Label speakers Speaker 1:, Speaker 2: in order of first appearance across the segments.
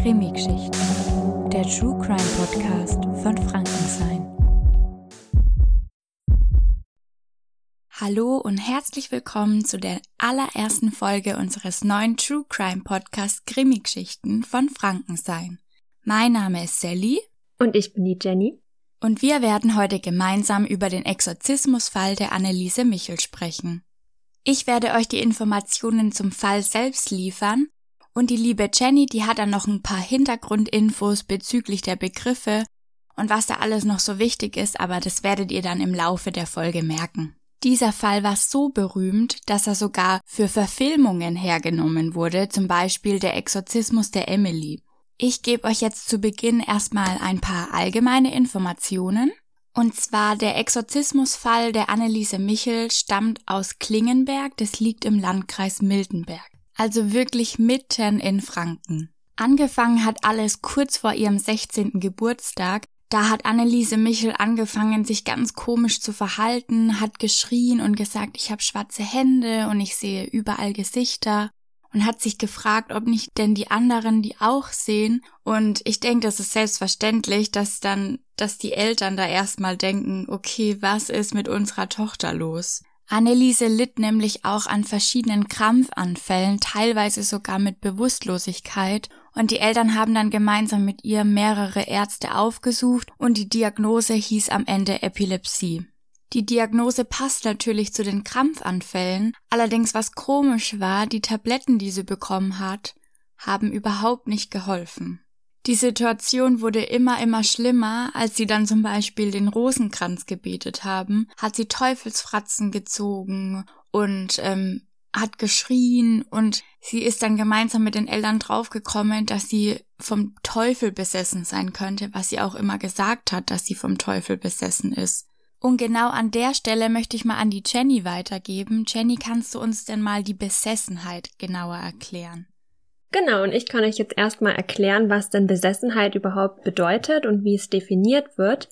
Speaker 1: Krimi-Geschichten, der True Crime Podcast von Frankenstein. Hallo und herzlich willkommen zu der allerersten Folge unseres neuen True Crime Podcasts Krimi-Geschichten von Frankenstein. Mein Name ist Sally.
Speaker 2: Und ich bin die Jenny.
Speaker 1: Und wir werden heute gemeinsam über den Exorzismusfall der Anneliese Michel sprechen. Ich werde euch die Informationen zum Fall selbst liefern und die liebe Jenny, die hat dann noch ein paar Hintergrundinfos bezüglich der Begriffe und was da alles noch so wichtig ist, aber das werdet ihr dann im Laufe der Folge merken. Dieser Fall war so berühmt, dass er sogar für Verfilmungen hergenommen wurde, zum Beispiel der Exorzismus der Emily. Ich gebe euch jetzt zu Beginn erstmal ein paar allgemeine Informationen. Und zwar der Exorzismusfall der Anneliese Michel stammt aus Klingenberg, das liegt im Landkreis Miltenberg also wirklich mitten in Franken. Angefangen hat alles kurz vor ihrem 16. Geburtstag. Da hat Anneliese Michel angefangen, sich ganz komisch zu verhalten, hat geschrien und gesagt, ich habe schwarze Hände und ich sehe überall Gesichter und hat sich gefragt, ob nicht denn die anderen die auch sehen. Und ich denke, das ist selbstverständlich, dass dann, dass die Eltern da erstmal denken, okay, was ist mit unserer Tochter los? Anneliese litt nämlich auch an verschiedenen Krampfanfällen, teilweise sogar mit Bewusstlosigkeit, und die Eltern haben dann gemeinsam mit ihr mehrere Ärzte aufgesucht und die Diagnose hieß am Ende Epilepsie. Die Diagnose passt natürlich zu den Krampfanfällen, allerdings was komisch war, die Tabletten, die sie bekommen hat, haben überhaupt nicht geholfen. Die Situation wurde immer, immer schlimmer, als sie dann zum Beispiel den Rosenkranz gebetet haben, hat sie Teufelsfratzen gezogen und ähm, hat geschrien und sie ist dann gemeinsam mit den Eltern draufgekommen, dass sie vom Teufel besessen sein könnte, was sie auch immer gesagt hat, dass sie vom Teufel besessen ist. Und genau an der Stelle möchte ich mal an die Jenny weitergeben. Jenny, kannst du uns denn mal die Besessenheit genauer erklären?
Speaker 2: Genau, und ich kann euch jetzt erstmal erklären, was denn Besessenheit überhaupt bedeutet und wie es definiert wird.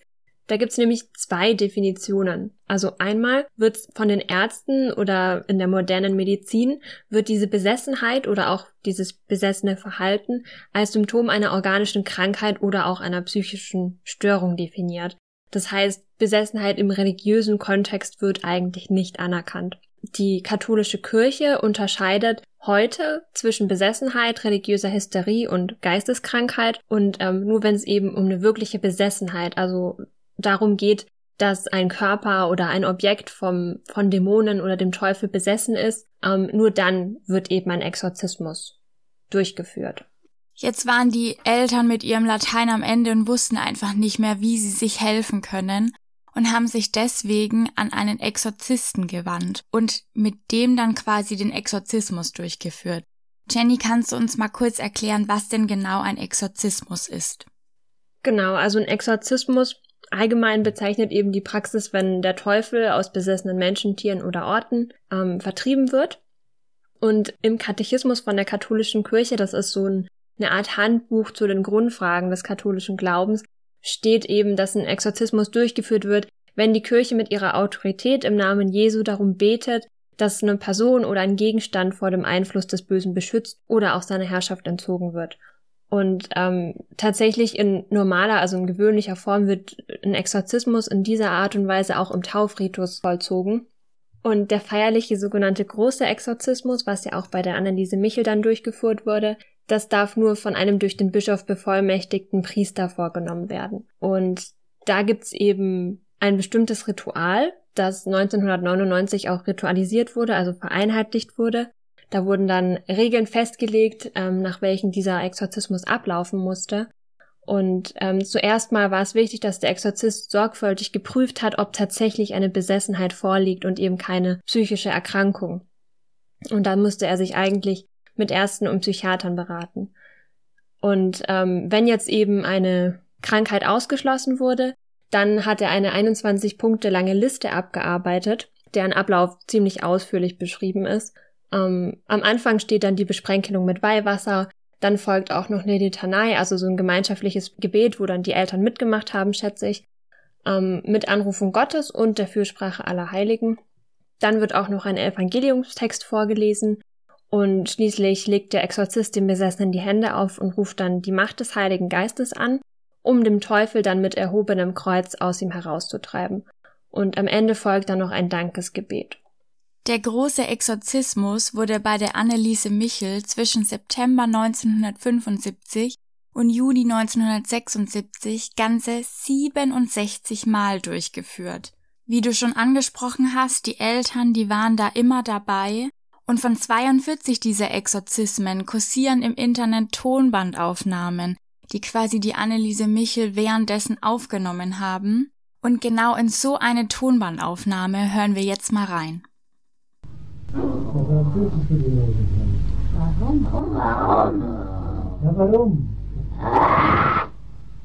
Speaker 2: Da gibt's nämlich zwei Definitionen. Also einmal wird von den Ärzten oder in der modernen Medizin wird diese Besessenheit oder auch dieses besessene Verhalten als Symptom einer organischen Krankheit oder auch einer psychischen Störung definiert. Das heißt, Besessenheit im religiösen Kontext wird eigentlich nicht anerkannt. Die katholische Kirche unterscheidet heute zwischen Besessenheit, religiöser Hysterie und Geisteskrankheit und ähm, nur wenn es eben um eine wirkliche Besessenheit, also darum geht, dass ein Körper oder ein Objekt vom, von Dämonen oder dem Teufel besessen ist, ähm, nur dann wird eben ein Exorzismus durchgeführt.
Speaker 1: Jetzt waren die Eltern mit ihrem Latein am Ende und wussten einfach nicht mehr, wie sie sich helfen können und haben sich deswegen an einen Exorzisten gewandt und mit dem dann quasi den Exorzismus durchgeführt. Jenny, kannst du uns mal kurz erklären, was denn genau ein Exorzismus ist?
Speaker 2: Genau, also ein Exorzismus allgemein bezeichnet eben die Praxis, wenn der Teufel aus besessenen Menschen, Tieren oder Orten ähm, vertrieben wird. Und im Katechismus von der katholischen Kirche, das ist so ein, eine Art Handbuch zu den Grundfragen des katholischen Glaubens, steht eben, dass ein Exorzismus durchgeführt wird, wenn die Kirche mit ihrer Autorität im Namen Jesu darum betet, dass eine Person oder ein Gegenstand vor dem Einfluss des Bösen beschützt oder auch seiner Herrschaft entzogen wird. Und ähm, tatsächlich in normaler, also in gewöhnlicher Form wird ein Exorzismus in dieser Art und Weise auch im Taufritus vollzogen. Und der feierliche sogenannte große Exorzismus, was ja auch bei der Anneliese Michel dann durchgeführt wurde, das darf nur von einem durch den Bischof bevollmächtigten Priester vorgenommen werden. Und da gibt's eben ein bestimmtes Ritual, das 1999 auch ritualisiert wurde, also vereinheitlicht wurde. Da wurden dann Regeln festgelegt, ähm, nach welchen dieser Exorzismus ablaufen musste. Und ähm, zuerst mal war es wichtig, dass der Exorzist sorgfältig geprüft hat, ob tatsächlich eine Besessenheit vorliegt und eben keine psychische Erkrankung. Und dann musste er sich eigentlich mit Ärzten und Psychiatern beraten. Und ähm, wenn jetzt eben eine Krankheit ausgeschlossen wurde, dann hat er eine 21 Punkte lange Liste abgearbeitet, deren Ablauf ziemlich ausführlich beschrieben ist. Ähm, am Anfang steht dann die Besprenkelung mit Weihwasser, dann folgt auch noch eine Litanei, also so ein gemeinschaftliches Gebet, wo dann die Eltern mitgemacht haben, schätze ich, ähm, mit Anrufung Gottes und der Fürsprache aller Heiligen. Dann wird auch noch ein Evangeliumstext vorgelesen Und schließlich legt der Exorzist dem Besessenen die Hände auf und ruft dann die Macht des Heiligen Geistes an, um dem Teufel dann mit erhobenem Kreuz aus ihm herauszutreiben. Und am Ende folgt dann noch ein Dankesgebet.
Speaker 1: Der große Exorzismus wurde bei der Anneliese Michel zwischen September 1975 und Juni 1976 ganze 67 Mal durchgeführt. Wie du schon angesprochen hast, die Eltern, die waren da immer dabei und von 42 dieser Exorzismen kursieren im Internet Tonbandaufnahmen, die quasi die Anneliese Michel währenddessen aufgenommen haben. Und genau in so eine Tonbandaufnahme hören wir jetzt mal rein.
Speaker 3: Warum? Warum? Ja, warum?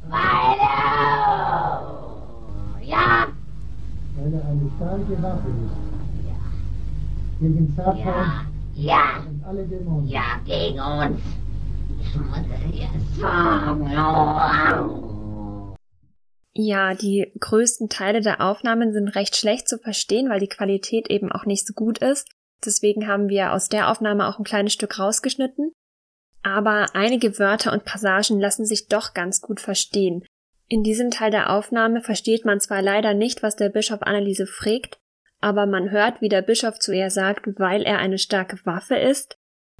Speaker 3: Weil ja. Weil er eine starke Waffe ist. Ja. Gegen Satan ja. ja. und alle Dämonen. Ja, gegen uns. Ich muss es jetzt sagen.
Speaker 2: Ja, die größten Teile der Aufnahmen sind recht schlecht zu verstehen, weil die Qualität eben auch nicht so gut ist. Deswegen haben wir aus der Aufnahme auch ein kleines Stück rausgeschnitten. Aber einige Wörter und Passagen lassen sich doch ganz gut verstehen. In diesem Teil der Aufnahme versteht man zwar leider nicht, was der Bischof Anneliese fragt, aber man hört, wie der Bischof zu ihr sagt, weil er eine starke Waffe ist,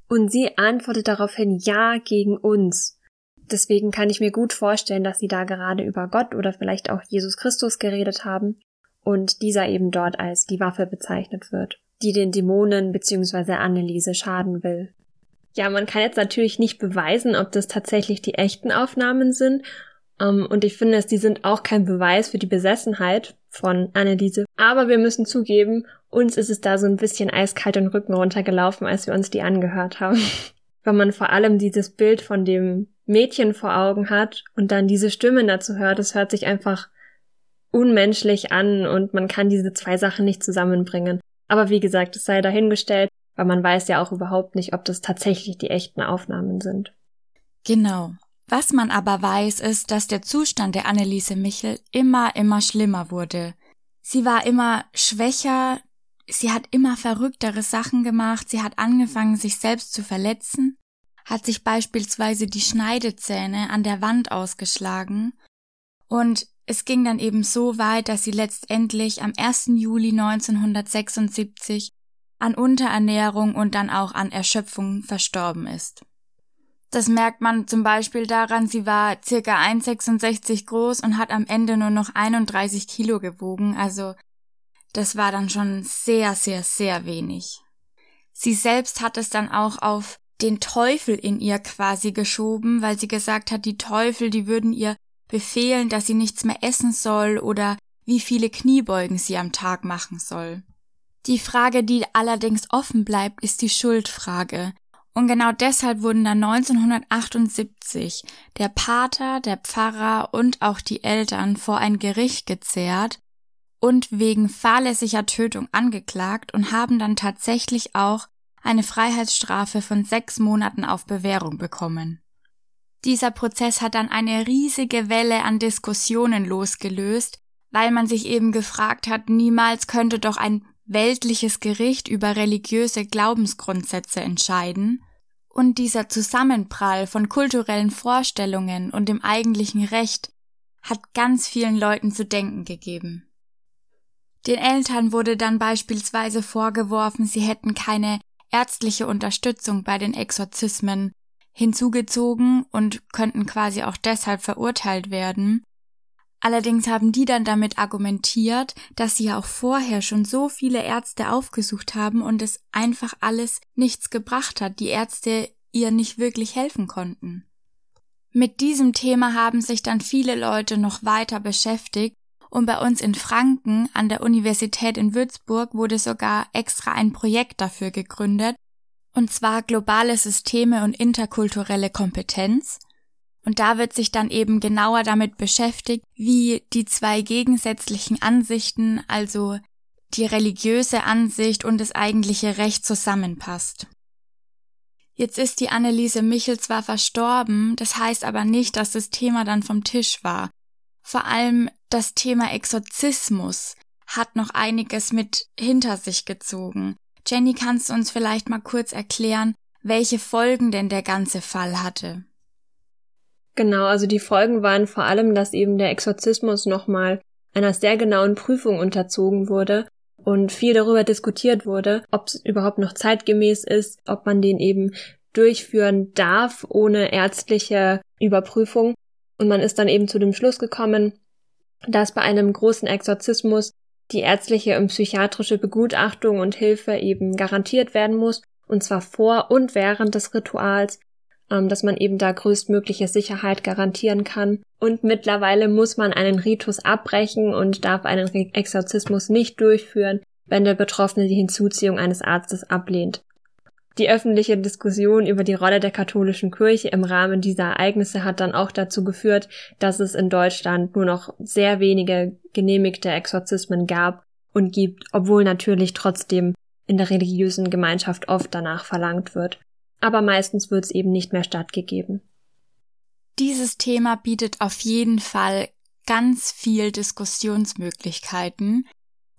Speaker 2: und sie antwortet daraufhin Ja gegen uns. Deswegen kann ich mir gut vorstellen, dass sie da gerade über Gott oder vielleicht auch Jesus Christus geredet haben und dieser eben dort als die Waffe bezeichnet wird die den Dämonen bzw. Anneliese schaden will. Ja, man kann jetzt natürlich nicht beweisen, ob das tatsächlich die echten Aufnahmen sind. Ähm, und ich finde, die sind auch kein Beweis für die Besessenheit von Anneliese. Aber wir müssen zugeben, uns ist es da so ein bisschen eiskalt den Rücken runtergelaufen, als wir uns die angehört haben. Weil man vor allem dieses Bild von dem Mädchen vor Augen hat und dann diese Stimmen dazu hört, es hört sich einfach unmenschlich an und man kann diese zwei Sachen nicht zusammenbringen. Aber wie gesagt, es sei dahingestellt, weil man weiß ja auch überhaupt nicht, ob das tatsächlich die echten Aufnahmen sind.
Speaker 1: Genau. Was man aber weiß, ist, dass der Zustand der Anneliese Michel immer, immer schlimmer wurde. Sie war immer schwächer, sie hat immer verrücktere Sachen gemacht, sie hat angefangen, sich selbst zu verletzen, hat sich beispielsweise die Schneidezähne an der Wand ausgeschlagen und es ging dann eben so weit, dass sie letztendlich am 1. Juli 1976 an Unterernährung und dann auch an Erschöpfung verstorben ist. Das merkt man zum Beispiel daran, sie war circa 1,66 groß und hat am Ende nur noch 31 Kilo gewogen, also das war dann schon sehr, sehr, sehr wenig. Sie selbst hat es dann auch auf den Teufel in ihr quasi geschoben, weil sie gesagt hat, die Teufel, die würden ihr befehlen, dass sie nichts mehr essen soll oder wie viele Kniebeugen sie am Tag machen soll. Die Frage, die allerdings offen bleibt, ist die Schuldfrage. Und genau deshalb wurden dann 1978 der Pater, der Pfarrer und auch die Eltern vor ein Gericht gezerrt und wegen fahrlässiger Tötung angeklagt und haben dann tatsächlich auch eine Freiheitsstrafe von sechs Monaten auf Bewährung bekommen. Dieser Prozess hat dann eine riesige Welle an Diskussionen losgelöst, weil man sich eben gefragt hat, niemals könnte doch ein weltliches Gericht über religiöse Glaubensgrundsätze entscheiden, und dieser Zusammenprall von kulturellen Vorstellungen und dem eigentlichen Recht hat ganz vielen Leuten zu denken gegeben. Den Eltern wurde dann beispielsweise vorgeworfen, sie hätten keine ärztliche Unterstützung bei den Exorzismen hinzugezogen und könnten quasi auch deshalb verurteilt werden. Allerdings haben die dann damit argumentiert, dass sie ja auch vorher schon so viele Ärzte aufgesucht haben und es einfach alles nichts gebracht hat, die Ärzte ihr nicht wirklich helfen konnten. Mit diesem Thema haben sich dann viele Leute noch weiter beschäftigt und bei uns in Franken an der Universität in Würzburg wurde sogar extra ein Projekt dafür gegründet, und zwar globale Systeme und interkulturelle Kompetenz. Und da wird sich dann eben genauer damit beschäftigt, wie die zwei gegensätzlichen Ansichten, also die religiöse Ansicht und das eigentliche Recht zusammenpasst. Jetzt ist die Anneliese Michel zwar verstorben, das heißt aber nicht, dass das Thema dann vom Tisch war. Vor allem das Thema Exorzismus hat noch einiges mit hinter sich gezogen. Jenny, kannst du uns vielleicht mal kurz erklären, welche Folgen denn der ganze Fall hatte?
Speaker 2: Genau, also die Folgen waren vor allem, dass eben der Exorzismus nochmal einer sehr genauen Prüfung unterzogen wurde und viel darüber diskutiert wurde, ob es überhaupt noch zeitgemäß ist, ob man den eben durchführen darf ohne ärztliche Überprüfung. Und man ist dann eben zu dem Schluss gekommen, dass bei einem großen Exorzismus die ärztliche und psychiatrische Begutachtung und Hilfe eben garantiert werden muss, und zwar vor und während des Rituals, dass man eben da größtmögliche Sicherheit garantieren kann. Und mittlerweile muss man einen Ritus abbrechen und darf einen Exorzismus nicht durchführen, wenn der Betroffene die Hinzuziehung eines Arztes ablehnt. Die öffentliche Diskussion über die Rolle der katholischen Kirche im Rahmen dieser Ereignisse hat dann auch dazu geführt, dass es in Deutschland nur noch sehr wenige genehmigte Exorzismen gab und gibt, obwohl natürlich trotzdem in der religiösen Gemeinschaft oft danach verlangt wird. Aber meistens wird es eben nicht mehr stattgegeben.
Speaker 1: Dieses Thema bietet auf jeden Fall ganz viel Diskussionsmöglichkeiten,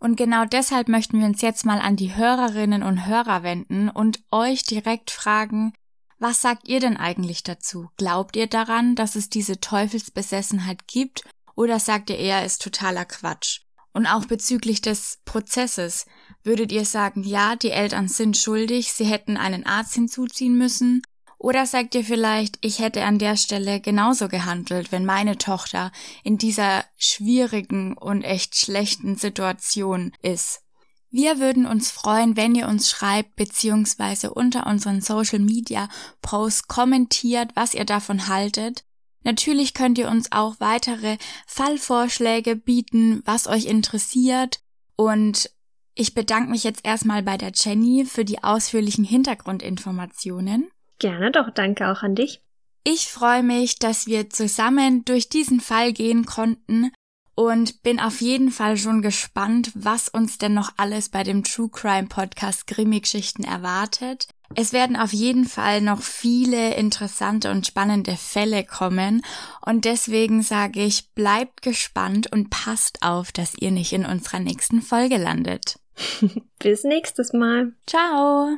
Speaker 1: und genau deshalb möchten wir uns jetzt mal an die Hörerinnen und Hörer wenden und euch direkt fragen, was sagt ihr denn eigentlich dazu? Glaubt ihr daran, dass es diese Teufelsbesessenheit gibt oder sagt ihr eher, ist totaler Quatsch? Und auch bezüglich des Prozesses, würdet ihr sagen, ja, die Eltern sind schuldig, sie hätten einen Arzt hinzuziehen müssen oder sagt ihr vielleicht, ich hätte an der Stelle genauso gehandelt, wenn meine Tochter in dieser schwierigen und echt schlechten Situation ist? Wir würden uns freuen, wenn ihr uns schreibt beziehungsweise unter unseren Social Media Posts kommentiert, was ihr davon haltet. Natürlich könnt ihr uns auch weitere Fallvorschläge bieten, was euch interessiert. Und ich bedanke mich jetzt erstmal bei der Jenny für die ausführlichen Hintergrundinformationen.
Speaker 2: Gerne doch, danke auch an dich.
Speaker 1: Ich freue mich, dass wir zusammen durch diesen Fall gehen konnten und bin auf jeden Fall schon gespannt, was uns denn noch alles bei dem True Crime Podcast Grimmig-Geschichten erwartet. Es werden auf jeden Fall noch viele interessante und spannende Fälle kommen und deswegen sage ich, bleibt gespannt und passt auf, dass ihr nicht in unserer nächsten Folge landet.
Speaker 2: Bis nächstes Mal.
Speaker 1: Ciao.